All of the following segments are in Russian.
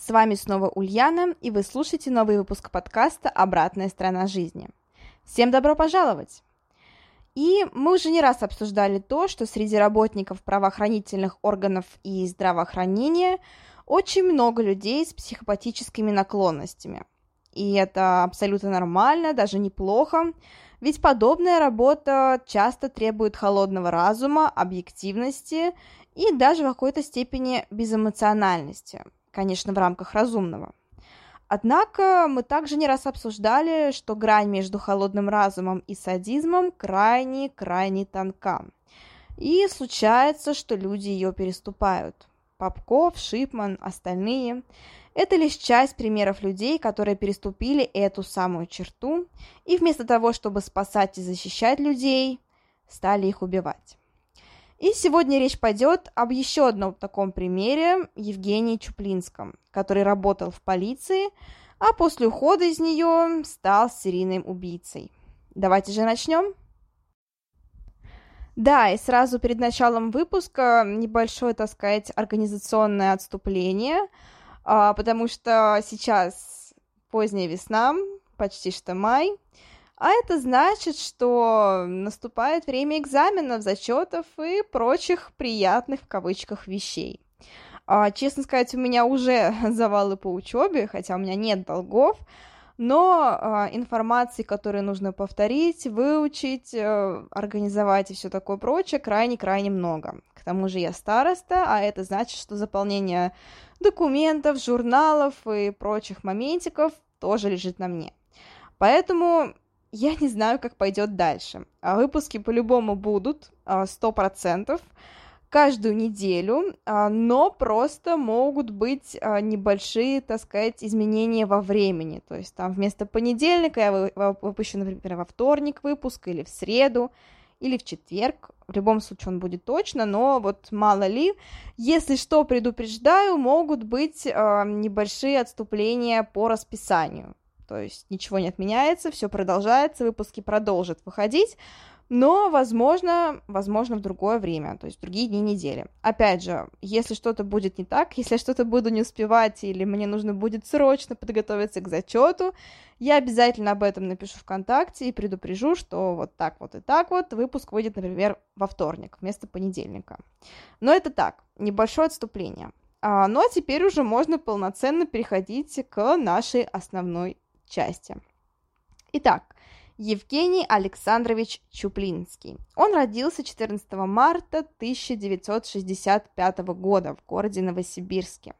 С вами снова Ульяна, и вы слушаете новый выпуск подкаста «Обратная сторона жизни». Всем добро пожаловать! И мы уже не раз обсуждали то, что среди работников правоохранительных органов и здравоохранения очень много людей с психопатическими наклонностями. И это абсолютно нормально, даже неплохо, ведь подобная работа часто требует холодного разума, объективности и даже в какой-то степени безэмоциональности, конечно, в рамках разумного. Однако мы также не раз обсуждали, что грань между холодным разумом и садизмом крайне-крайне тонка. И случается, что люди ее переступают. Попков, Шипман, остальные – это лишь часть примеров людей, которые переступили эту самую черту, и вместо того, чтобы спасать и защищать людей, стали их убивать. И сегодня речь пойдет об еще одном таком примере Евгении Чуплинском, который работал в полиции, а после ухода из нее стал серийным убийцей. Давайте же начнем. Да, и сразу перед началом выпуска небольшое, так сказать, организационное отступление, а, потому что сейчас поздняя весна, почти что май, а это значит, что наступает время экзаменов, зачетов и прочих приятных в кавычках вещей. А, честно сказать, у меня уже завалы по учебе, хотя у меня нет долгов, но а, информации, которую нужно повторить, выучить, а, организовать и все такое прочее, крайне-крайне много. К тому же я староста, а это значит, что заполнение документов, журналов и прочих моментиков тоже лежит на мне. Поэтому я не знаю, как пойдет дальше. А выпуски по-любому будут, а, сто процентов, каждую неделю, а, но просто могут быть небольшие, так сказать, изменения во времени. То есть там вместо понедельника я выпущу, например, во вторник выпуск или в среду, или в четверг. В любом случае он будет точно, но вот мало ли. Если что, предупреждаю, могут быть небольшие отступления по расписанию то есть ничего не отменяется, все продолжается, выпуски продолжат выходить, но, возможно, возможно, в другое время, то есть в другие дни недели. Опять же, если что-то будет не так, если что-то буду не успевать или мне нужно будет срочно подготовиться к зачету, я обязательно об этом напишу ВКонтакте и предупрежу, что вот так вот и так вот выпуск выйдет, например, во вторник вместо понедельника. Но это так, небольшое отступление. А, ну а теперь уже можно полноценно переходить к нашей основной части. Итак, Евгений Александрович Чуплинский. Он родился 14 марта 1965 года в городе Новосибирске.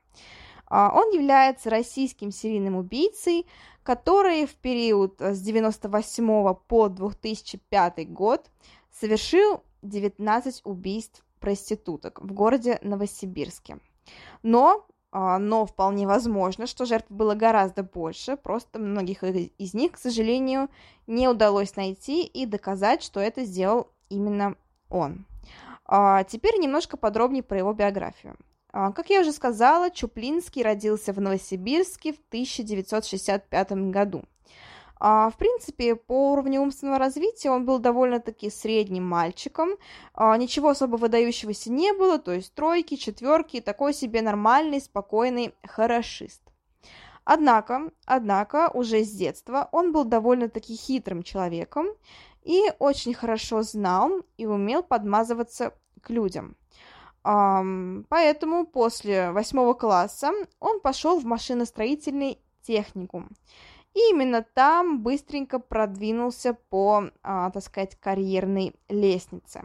А, он является российским серийным убийцей, который в период с 98 по 2005 год совершил 19 убийств проституток в городе Новосибирске. Но но вполне возможно, что жертв было гораздо больше, просто многих из них, к сожалению, не удалось найти и доказать, что это сделал именно он. А, теперь немножко подробнее про его биографию. А, как я уже сказала, Чуплинский родился в Новосибирске в 1965 году. А, в принципе, по уровню умственного развития он был довольно-таки средним мальчиком, а, ничего особо выдающегося не было, то есть тройки, четверки, такой себе нормальный, спокойный хорошист. Однако, однако, уже с детства он был довольно-таки хитрым человеком и очень хорошо знал и умел подмазываться к людям. Поэтому после восьмого класса он пошел в машиностроительный техникум. И именно там быстренько продвинулся по, а, так сказать, карьерной лестнице.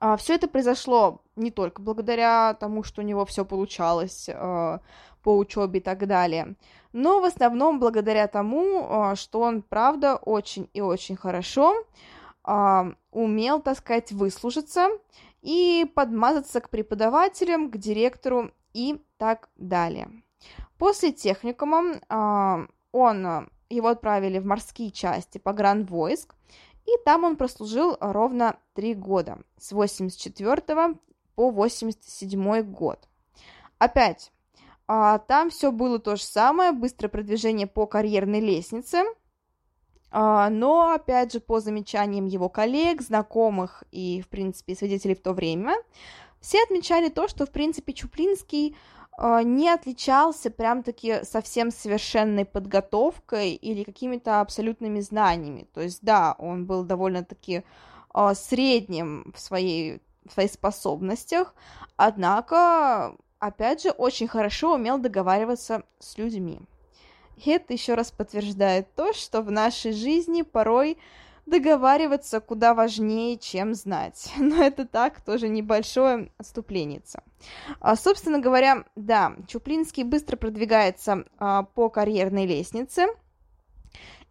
А, все это произошло не только благодаря тому, что у него все получалось а, по учебе и так далее, но в основном благодаря тому, а, что он, правда, очень и очень хорошо а, умел, так сказать, выслужиться и подмазаться к преподавателям, к директору и так далее. После техникума а, он, его отправили в морские части по войск, и там он прослужил ровно три года, с 84 по 87 год. Опять, а, там все было то же самое, быстрое продвижение по карьерной лестнице, а, но, опять же, по замечаниям его коллег, знакомых и, в принципе, свидетелей в то время, все отмечали то, что, в принципе, Чуплинский не отличался прям-таки совсем совершенной подготовкой или какими-то абсолютными знаниями. То есть, да, он был довольно-таки а, средним в своей, в своих способностях, однако, опять же, очень хорошо умел договариваться с людьми. И это еще раз подтверждает то, что в нашей жизни порой договариваться куда важнее, чем знать. Но это так, тоже небольшое отступление. А, собственно говоря, да, Чуплинский быстро продвигается а, по карьерной лестнице,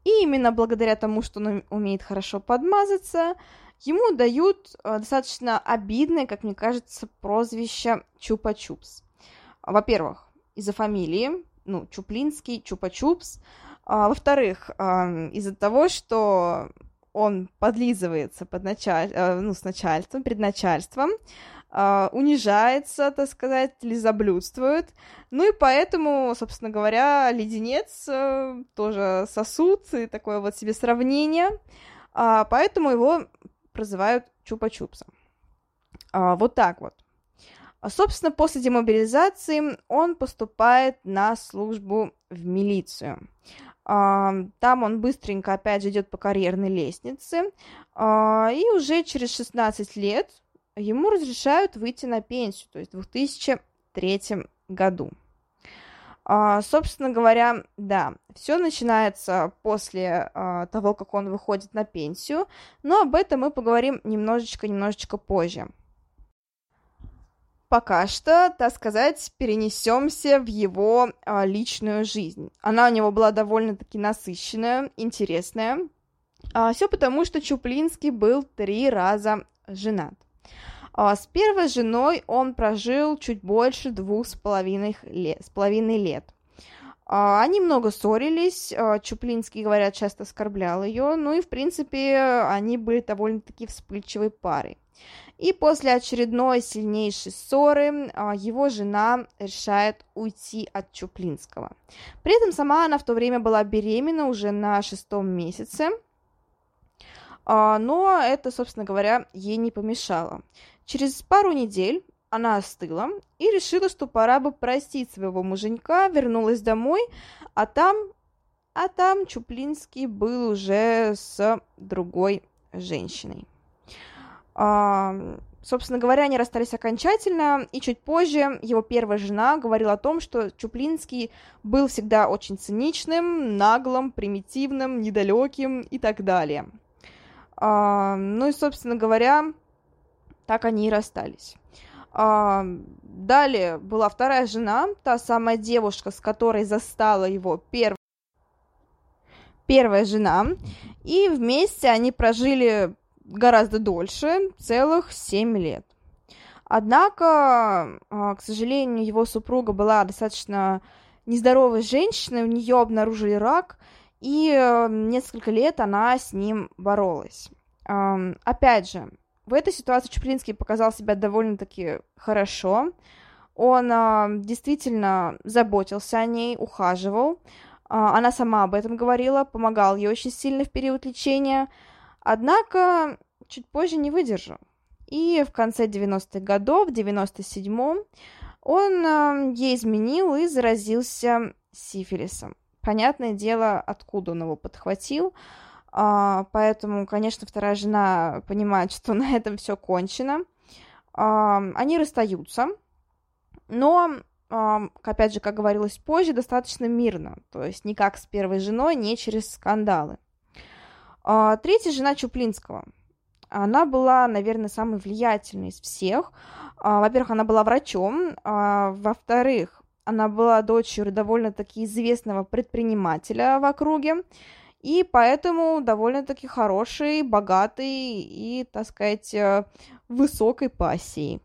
и именно благодаря тому, что он умеет хорошо подмазаться, ему дают а, достаточно обидное, как мне кажется, прозвище Чупа-Чупс. Во-первых, из-за фамилии, ну, Чуплинский, Чупа-Чупс. А, во-вторых, из-за того, что он подлизывается под началь... Э, ну, с начальством, перед начальством, Uh, унижается, так сказать, лизоблюдствует. Ну и поэтому, собственно говоря, леденец uh, тоже сосуд и такое вот себе сравнение. Uh, поэтому его прозывают чупа-чупсом. Вот так вот. Собственно, после демобилизации он поступает на службу в милицию. Там он быстренько, опять же, идет по карьерной лестнице. А, и уже через 16 лет ему разрешают выйти на пенсию, то есть в 2003 году. Uh, собственно говоря, да, все начинается после uh, того, как он выходит на пенсию, но об этом мы поговорим немножечко-немножечко позже пока что, так сказать, перенесемся в его а, личную жизнь. Она у него была довольно-таки насыщенная, интересная. А, все потому, что Чуплинский был три раза женат. А, с первой женой он прожил чуть больше двух с половиной лет. С половиной лет. А, они много ссорились, а, Чуплинский, говорят, часто оскорблял ее, ну и, в принципе, они были довольно-таки вспыльчивой парой. И после очередной сильнейшей ссоры его жена решает уйти от Чуплинского. При этом сама она в то время была беременна уже на шестом месяце, но это, собственно говоря, ей не помешало. Через пару недель она остыла и решила, что пора бы простить своего муженька, вернулась домой, а там, а там Чуплинский был уже с другой женщиной. Собственно говоря, они расстались окончательно, и чуть позже его первая жена говорила о том, что Чуплинский был всегда очень циничным, наглым, примитивным, недалеким и так далее. Ну и, собственно говоря, так они и расстались. Далее была вторая жена, та самая девушка, с которой застала его перв... первая жена, и вместе они прожили гораздо дольше, целых 7 лет. Однако, а, к сожалению, его супруга была достаточно нездоровой женщиной, у нее обнаружили рак, и э, несколько лет она с ним боролась. Опять же, в этой ситуации Чуплинский показал себя довольно-таки хорошо. Он а, действительно заботился о ней, ухаживал. А, она сама об этом говорила, помогал ей очень сильно в период лечения. Однако чуть позже не выдержал. И в конце 90-х годов, в 97-м, он э, ей изменил и заразился сифилисом. Понятное дело, откуда он его подхватил. А, поэтому, конечно, вторая жена понимает, что на этом все кончено. А, они расстаются, но, а, опять же, как говорилось позже, достаточно мирно. То есть не как с первой женой, не через скандалы. Третья жена Чуплинского. Она была, наверное, самой влиятельной из всех. Во-первых, она была врачом. Во-вторых, она была дочерью довольно-таки известного предпринимателя в округе. И поэтому довольно-таки хороший, богатый и, так сказать, э, высокой пассией.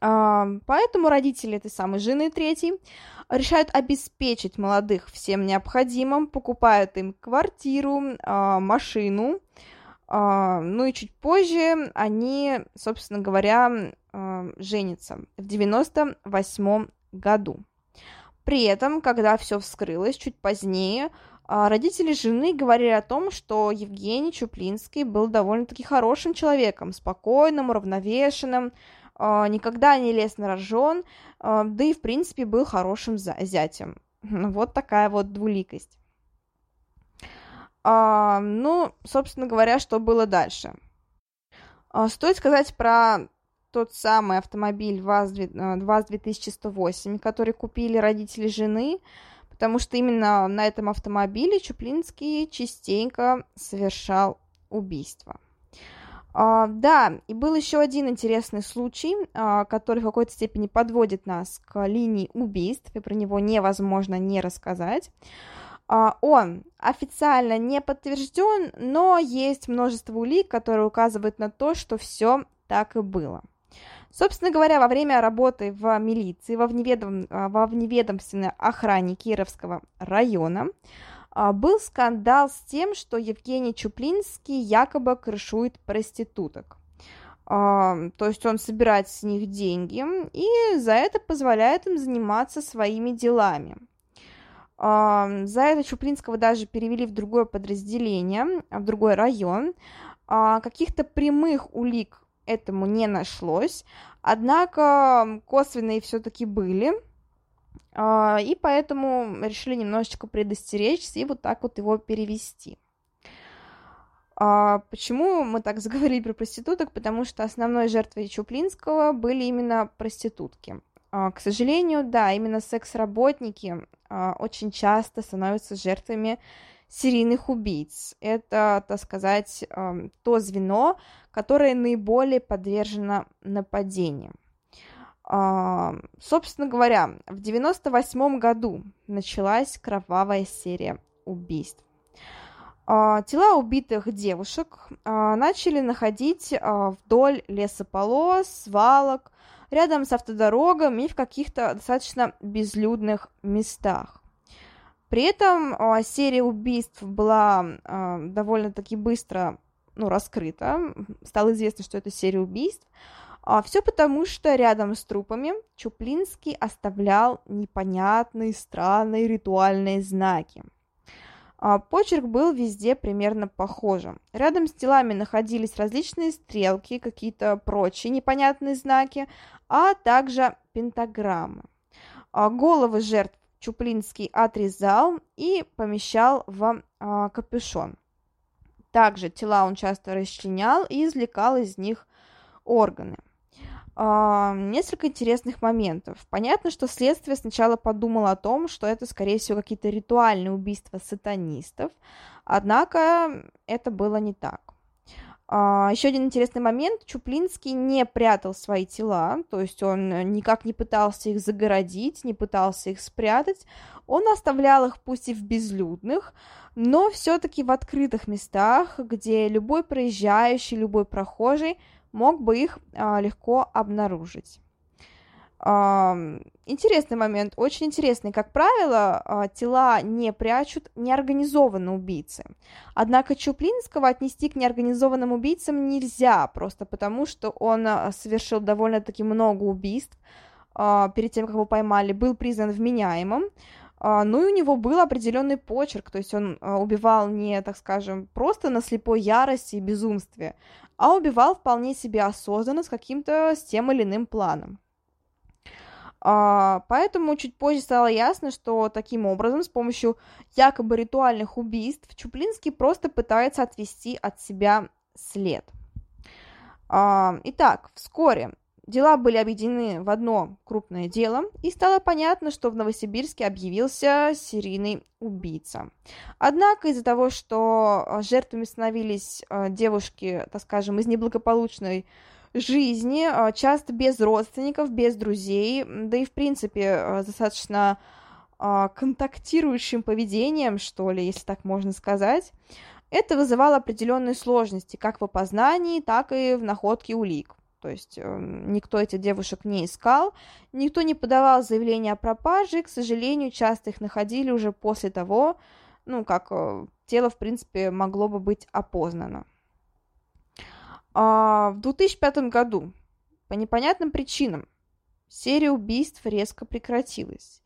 Поэтому родители этой самой жены третьей решают обеспечить молодых всем необходимым, покупают им квартиру, машину, ну и чуть позже они, собственно говоря, женятся в 98 году. При этом, когда все вскрылось чуть позднее, а, родители жены говорили о том, что Евгений Чуплинский был довольно-таки хорошим человеком, спокойным, уравновешенным, а, никогда не лез на рожон, а, да и, в принципе, был хорошим зятем. Вот такая вот двуликость. Ну, собственно говоря, что было дальше. Стоит сказать про тот самый автомобиль ВАЗ-2108, который купили родители жены, потому что именно на этом автомобиле Чуплинский частенько совершал убийство. Uh, да, и был еще один интересный случай, uh, который в какой-то степени подводит нас к линии убийств, и про него невозможно не рассказать. Uh, он официально не подтвержден, но есть множество улик, которые указывают на то, что все так и было. Собственно говоря, во время работы в милиции, во, вневедом, а, во вневедомственной охране Кировского района, а, был скандал с тем, что Евгений Чуплинский якобы крышует проституток. А, то есть он собирает с них деньги и за это позволяет им заниматься своими делами. За это Чуплинского даже перевели в другое подразделение, в другой район. Каких-то прямых улик этому не нашлось, однако косвенные все-таки были, а, и поэтому решили немножечко предостеречься и вот так вот его перевести. А, почему мы так заговорили про проституток? Потому что основной жертвой Чуплинского были именно проститутки. А, к сожалению, да, именно секс-работники очень часто становятся жертвами серийных убийц. Это, так сказать, то звено, которое наиболее подвержено нападениям. Собственно говоря, в 98 году началась кровавая серия убийств. Тела убитых девушек начали находить вдоль лесополос, свалок, рядом с автодорогами и в каких-то достаточно безлюдных местах. При этом а, серия убийств была а, довольно-таки быстро ну, раскрыта. Стало известно, что это серия убийств. А, все потому, что рядом с трупами Чуплинский оставлял непонятные, странные ритуальные знаки. Почерк был везде примерно похожим. Рядом с телами находились различные стрелки, какие-то прочие непонятные знаки, а также пентаграммы. Головы жертв Чуплинский отрезал и помещал в а, капюшон. Также тела он часто расчленял и извлекал из них органы. А, несколько интересных моментов. Понятно, что следствие сначала подумало о том, что это, скорее всего, какие-то ритуальные убийства сатанистов, однако это было не так. А, Еще один интересный момент. Чуплинский не прятал свои тела, то есть он никак не пытался их загородить, не пытался их спрятать. Он оставлял их пусть и в безлюдных, но все-таки в открытых местах, где любой проезжающий, любой прохожий мог бы их а, легко обнаружить. Интересный момент, очень интересный. Как правило, а, тела не прячут неорганизованные убийцы. Однако Чуплинского отнести к неорганизованным убийцам нельзя, просто потому что он а, совершил довольно-таки много убийств а, перед тем, как его поймали, был признан вменяемым. Ну и у него был определенный почерк, то есть он убивал не, так скажем, просто на слепой ярости и безумстве, а убивал вполне себе осознанно с каким-то, с тем или иным планом. А, поэтому чуть позже стало ясно, что таким образом, с помощью якобы ритуальных убийств, Чуплинский просто пытается отвести от себя след. А, итак, вскоре дела были объединены в одно крупное дело, и стало понятно, что в Новосибирске объявился серийный убийца. Однако из-за того, что жертвами становились а, девушки, так скажем, из неблагополучной жизни, а, часто без родственников, без друзей, да и в принципе а, достаточно а, контактирующим поведением, что ли, если так можно сказать, это вызывало определенные сложности как в опознании, так и в находке улик. то есть э, никто этих девушек не искал, никто не подавал заявление о пропаже, и, к сожалению, часто их находили уже после того, ну, как э, тело, в принципе, могло бы быть опознано. А, в 2005 году по непонятным причинам серия убийств резко прекратилась.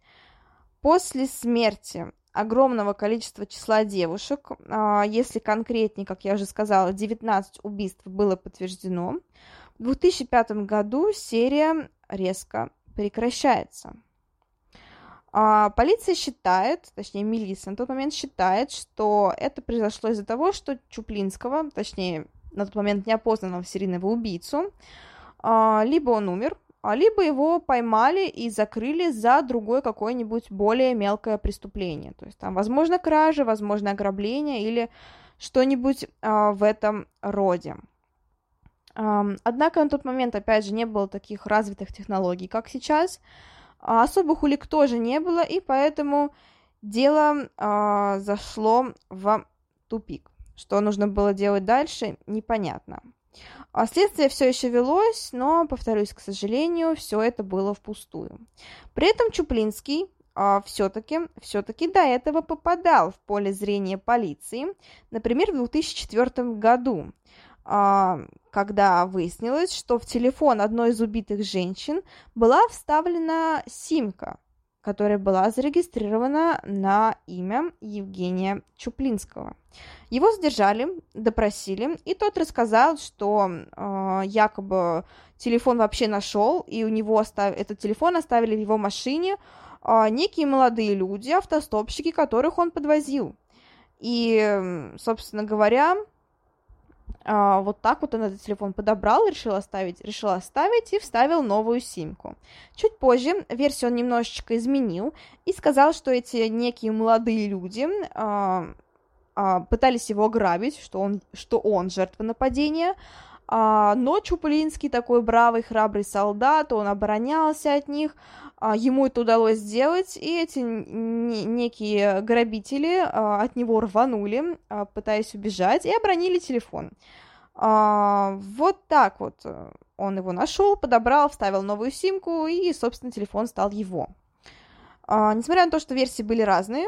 После смерти огромного количества числа девушек, а, если конкретнее, как я уже сказала, 19 убийств было подтверждено, в 2005 году серия резко прекращается. А, полиция считает, точнее, милиция на тот момент считает, что это произошло из-за того, что Чуплинского, точнее, на тот момент неопознанного серийного убийцу, а, либо он умер, а либо его поймали и закрыли за другое какое-нибудь более мелкое преступление. То есть там, возможно, кража, возможно, ограбление или что-нибудь а, в этом роде. Однако на тот момент, опять же, не было таких развитых технологий, как сейчас. Особых улик тоже не было, и поэтому дело зашло в тупик. Что нужно было делать дальше, непонятно. А следствие все еще велось, но, повторюсь, к сожалению, все это было впустую. При этом Чуплинский а, все-таки все-таки до этого попадал в поле зрения полиции, например, в 2004 году. А, когда выяснилось, что в телефон одной из убитых женщин была вставлена симка, которая была зарегистрирована на имя Евгения Чуплинского. Его задержали, допросили, и тот рассказал, что э, якобы телефон вообще нашел, и у него остав... этот телефон оставили в его машине э, некие молодые люди, автостопщики, которых он подвозил. И, собственно говоря, а, вот так вот он этот телефон подобрал, решил оставить, решил оставить и вставил новую симку. Чуть позже версию он немножечко изменил и сказал, что эти некие молодые люди а, пытались его ограбить, что он, что он жертва нападения, а, но Чуплинский такой бравый, храбрый солдат, он оборонялся от них, а, ему это удалось сделать, и эти некие грабители а, от него рванули, пытаясь убежать, и обронили телефон. Вот так вот он его нашел, подобрал, вставил новую симку, и, собственно, телефон стал его. Несмотря на то, что версии были разные,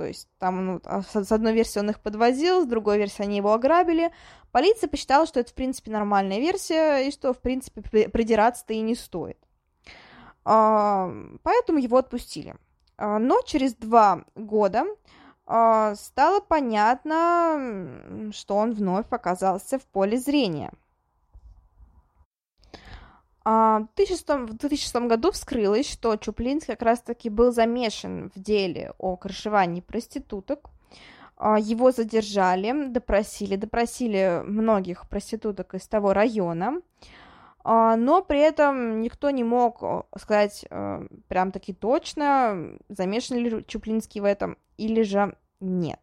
то есть там ну, с одной версии он их подвозил, с другой версии они его ограбили. Полиция посчитала, что это, в принципе, нормальная версия, и что, в принципе, придираться-то и не стоит. А, поэтому его отпустили. А, но через два года стало понятно, что он вновь оказался в поле зрения – в 2006 году вскрылось, что Чуплинский как раз-таки был замешан в деле о крышевании проституток. А, его задержали, допросили, допросили многих проституток из того района, а, но при этом никто не мог сказать прям таки точно, замешан ли Чуплинский в этом или же нет.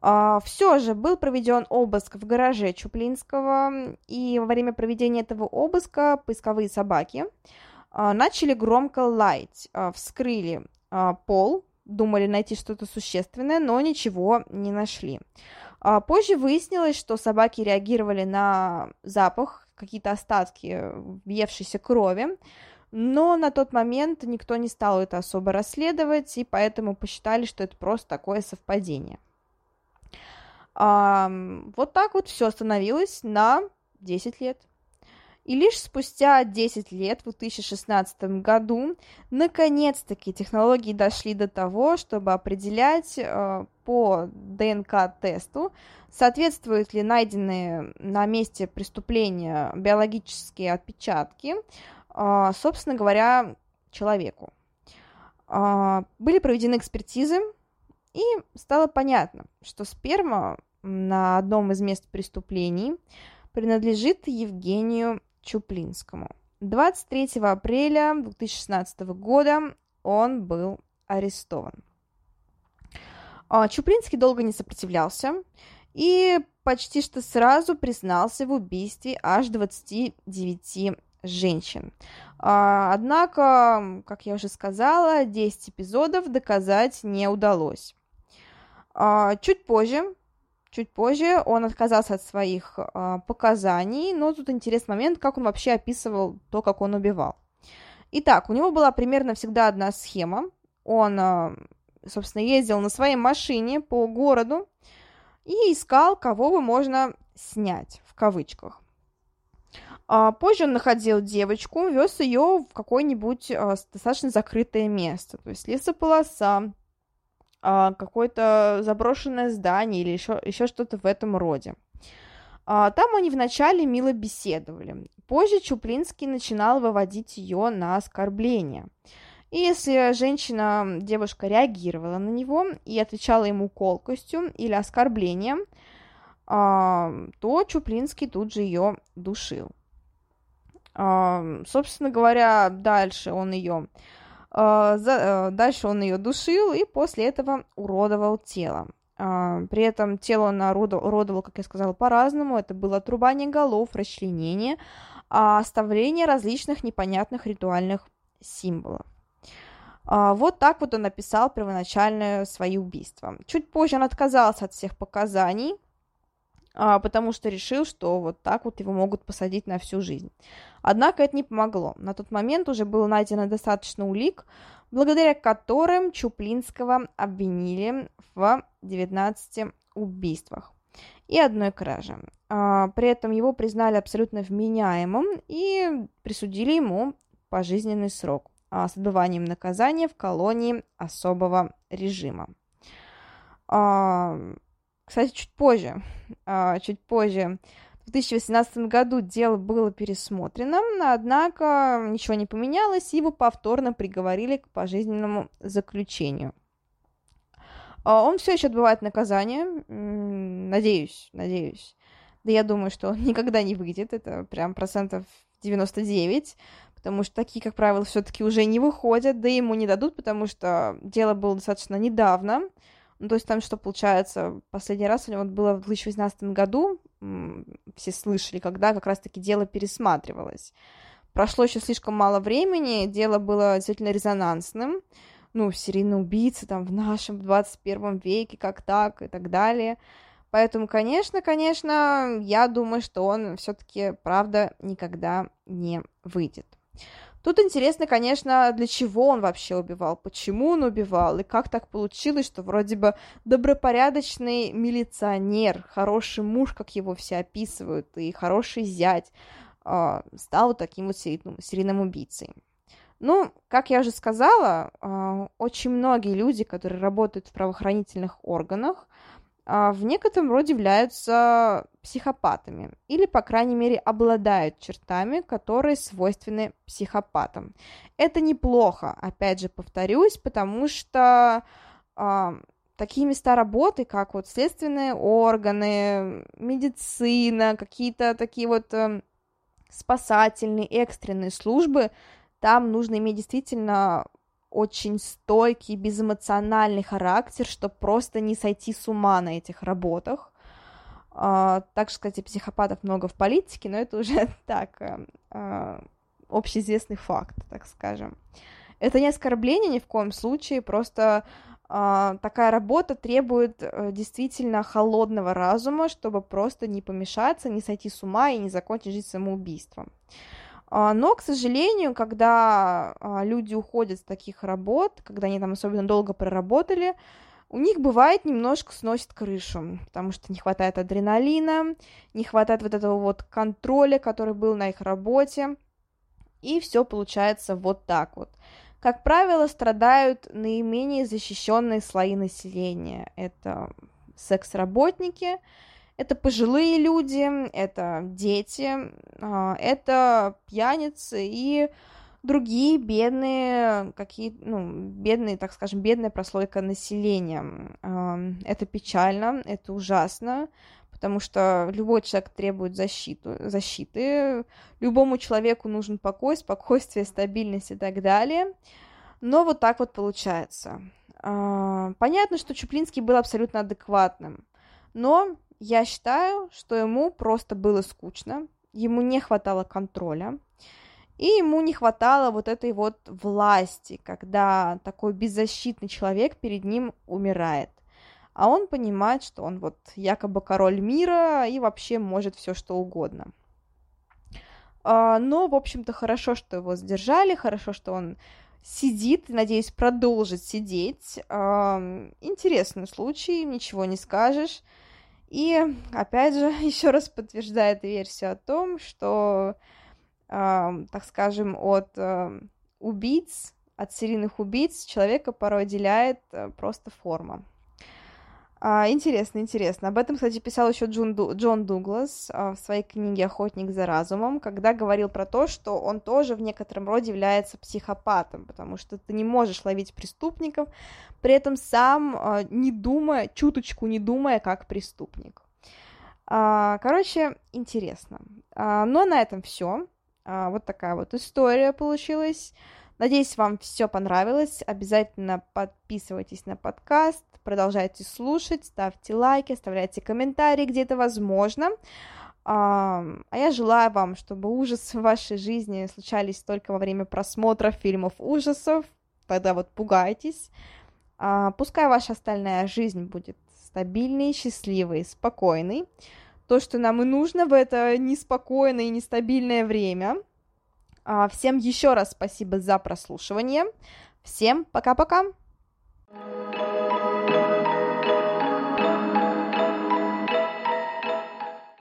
А, Все же был проведен обыск в гараже Чуплинского, и во время проведения этого обыска поисковые собаки а, начали громко лаять, а, вскрыли пол, думали найти что-то существенное, но ничего не нашли. Позже выяснилось, что собаки реагировали на запах, какие-то остатки въевшейся крови, но на тот момент никто не стал это особо расследовать, и поэтому посчитали, что это просто такое совпадение. А, вот так вот все остановилось на 10 лет. И лишь спустя 10 лет, в 2016 году, наконец-таки технологии дошли до того, чтобы определять э, по ДНК-тесту, соответствуют ли найденные на месте преступления биологические отпечатки, э, собственно говоря, человеку. Э, были проведены экспертизы, и стало понятно, что сперма на одном из мест преступлений принадлежит Евгению Чуплинскому. 23 апреля 2016 года он был арестован. А, Чуплинский долго не сопротивлялся и почти что сразу признался в убийстве аж 29 женщин. А, однако, как я уже сказала, 10 эпизодов доказать не удалось. А, чуть позже чуть позже он отказался от своих э, показаний, но тут интересный момент, как он вообще описывал то, как он убивал. Итак, у него была примерно всегда одна схема. Он, э, собственно, ездил на своей машине по городу и искал, кого бы можно снять, в кавычках. А позже он находил девочку, вез ее в какое-нибудь а, достаточно закрытое место, то есть лесополоса, а, какое-то заброшенное здание или еще, что-то в этом роде. А, там они вначале мило беседовали. Позже Чуплинский начинал выводить ее на оскорбление. И если женщина, девушка реагировала на него и отвечала ему колкостью или оскорблением, а, то Чуплинский тут же ее душил. Собственно говоря, дальше он ее дальше он ее душил и после этого уродовал тело. При этом тело он уродовал, как я сказала, по-разному. Это было отрубание голов, расчленение, а оставление различных непонятных ритуальных символов. Вот так вот он написал первоначальное свои убийства. Чуть позже он отказался от всех показаний, а, потому что решил, что вот так вот его могут посадить на всю жизнь. Однако это не помогло. На тот момент уже было найдено достаточно улик, благодаря которым Чуплинского обвинили в 19 убийствах и одной краже. А, при этом его признали абсолютно вменяемым и присудили ему пожизненный срок а, с отбыванием наказания в колонии особого режима. Кстати, чуть позже, а, чуть позже, в 2018 году дело было пересмотрено, однако ничего не поменялось, и его повторно приговорили к пожизненному заключению. А, он все еще отбывает наказание, надеюсь, надеюсь. Да я думаю, что он никогда не выйдет, это прям процентов 99, потому что такие, как правило, все-таки уже не выходят, да ему не дадут, потому что дело было достаточно недавно, ну, то есть там что получается, последний раз у него было в 2018 году, все слышали, когда как раз-таки дело пересматривалось. Прошло еще слишком мало времени, дело было действительно резонансным, ну, серийный убийца там в нашем 21 веке, как так и так далее. Поэтому, конечно, конечно, я думаю, что он все-таки, правда, никогда не выйдет. Тут интересно, конечно, для чего он вообще убивал, почему он убивал, и как так получилось, что вроде бы добропорядочный милиционер, хороший муж, как его все описывают, и хороший зять, э, стал вот таким вот серийным, серийным убийцей. Ну, как я уже сказала, э, очень многие люди, которые работают в правоохранительных органах, а, в некотором роде являются психопатами или, по крайней мере, обладают чертами, которые свойственны психопатам. Это неплохо, опять же, повторюсь, потому что а, такие места работы, как вот следственные органы, медицина, какие-то такие вот э, спасательные, экстренные службы, там нужно иметь действительно очень стойкий, безэмоциональный характер, чтобы просто не сойти с ума на этих работах. Uh, так что, кстати, психопатов много в политике, но это уже так, uh, uh, общеизвестный факт, так скажем. Это не оскорбление ни в коем случае, просто такая работа требует э, действительно холодного разума, чтобы просто не помешаться, не сойти с ума и не закончить жизнь самоубийством. А, но, к сожалению, когда а, люди уходят с таких работ, когда они там особенно долго проработали, у них бывает немножко сносит крышу, потому что не хватает адреналина, не хватает вот этого вот контроля, который был на их работе, и все получается вот так вот. Как правило, страдают наименее защищенные слои населения. Это секс-работники, это пожилые люди, это дети, а, это пьяницы и другие бедные, какие, ну, бедные, так скажем, бедная прослойка населения. А, это печально, это ужасно, потому что любой человек требует защиту, защиты, любому человеку нужен покой, спокойствие, стабильность и так далее. Но вот так вот получается. А, понятно, что Чуплинский был абсолютно адекватным, но я считаю, что ему просто было скучно, ему не хватало контроля, и ему не хватало вот этой вот власти, когда такой беззащитный человек перед ним умирает. а он понимает, что он вот якобы король мира и вообще может все что угодно. А, но, в общем-то, хорошо, что его сдержали, хорошо, что он сидит, надеюсь, продолжит сидеть. Интересный случай, ничего не скажешь. И, опять же, еще раз подтверждает версию о том, что, так скажем, от убийц, от серийных убийц человека порой отделяет э, просто форма. А, интересно, интересно. Об этом, кстати, писал еще Джон, Ду, Джон Дуглас а, в своей книге «Охотник за разумом», когда говорил про то, что он тоже в некотором роде является психопатом, потому что ты не можешь ловить преступников, при этом сам а, не думая, чуточку не думая, как преступник. А, короче, интересно. А, но на этом все. А, вот такая вот история получилась. Надеюсь, вам все понравилось. Обязательно подписывайтесь на подкаст, продолжайте слушать, ставьте лайки, оставляйте комментарии, где это возможно. А я желаю вам, чтобы ужасы в вашей жизни случались только во время просмотра фильмов ужасов. Тогда вот пугайтесь. А, пускай ваша остальная жизнь будет стабильной, счастливой, спокойной. То, что нам и нужно в это неспокойное и нестабильное время – всем еще раз спасибо за прослушивание. Всем пока-пока. thank you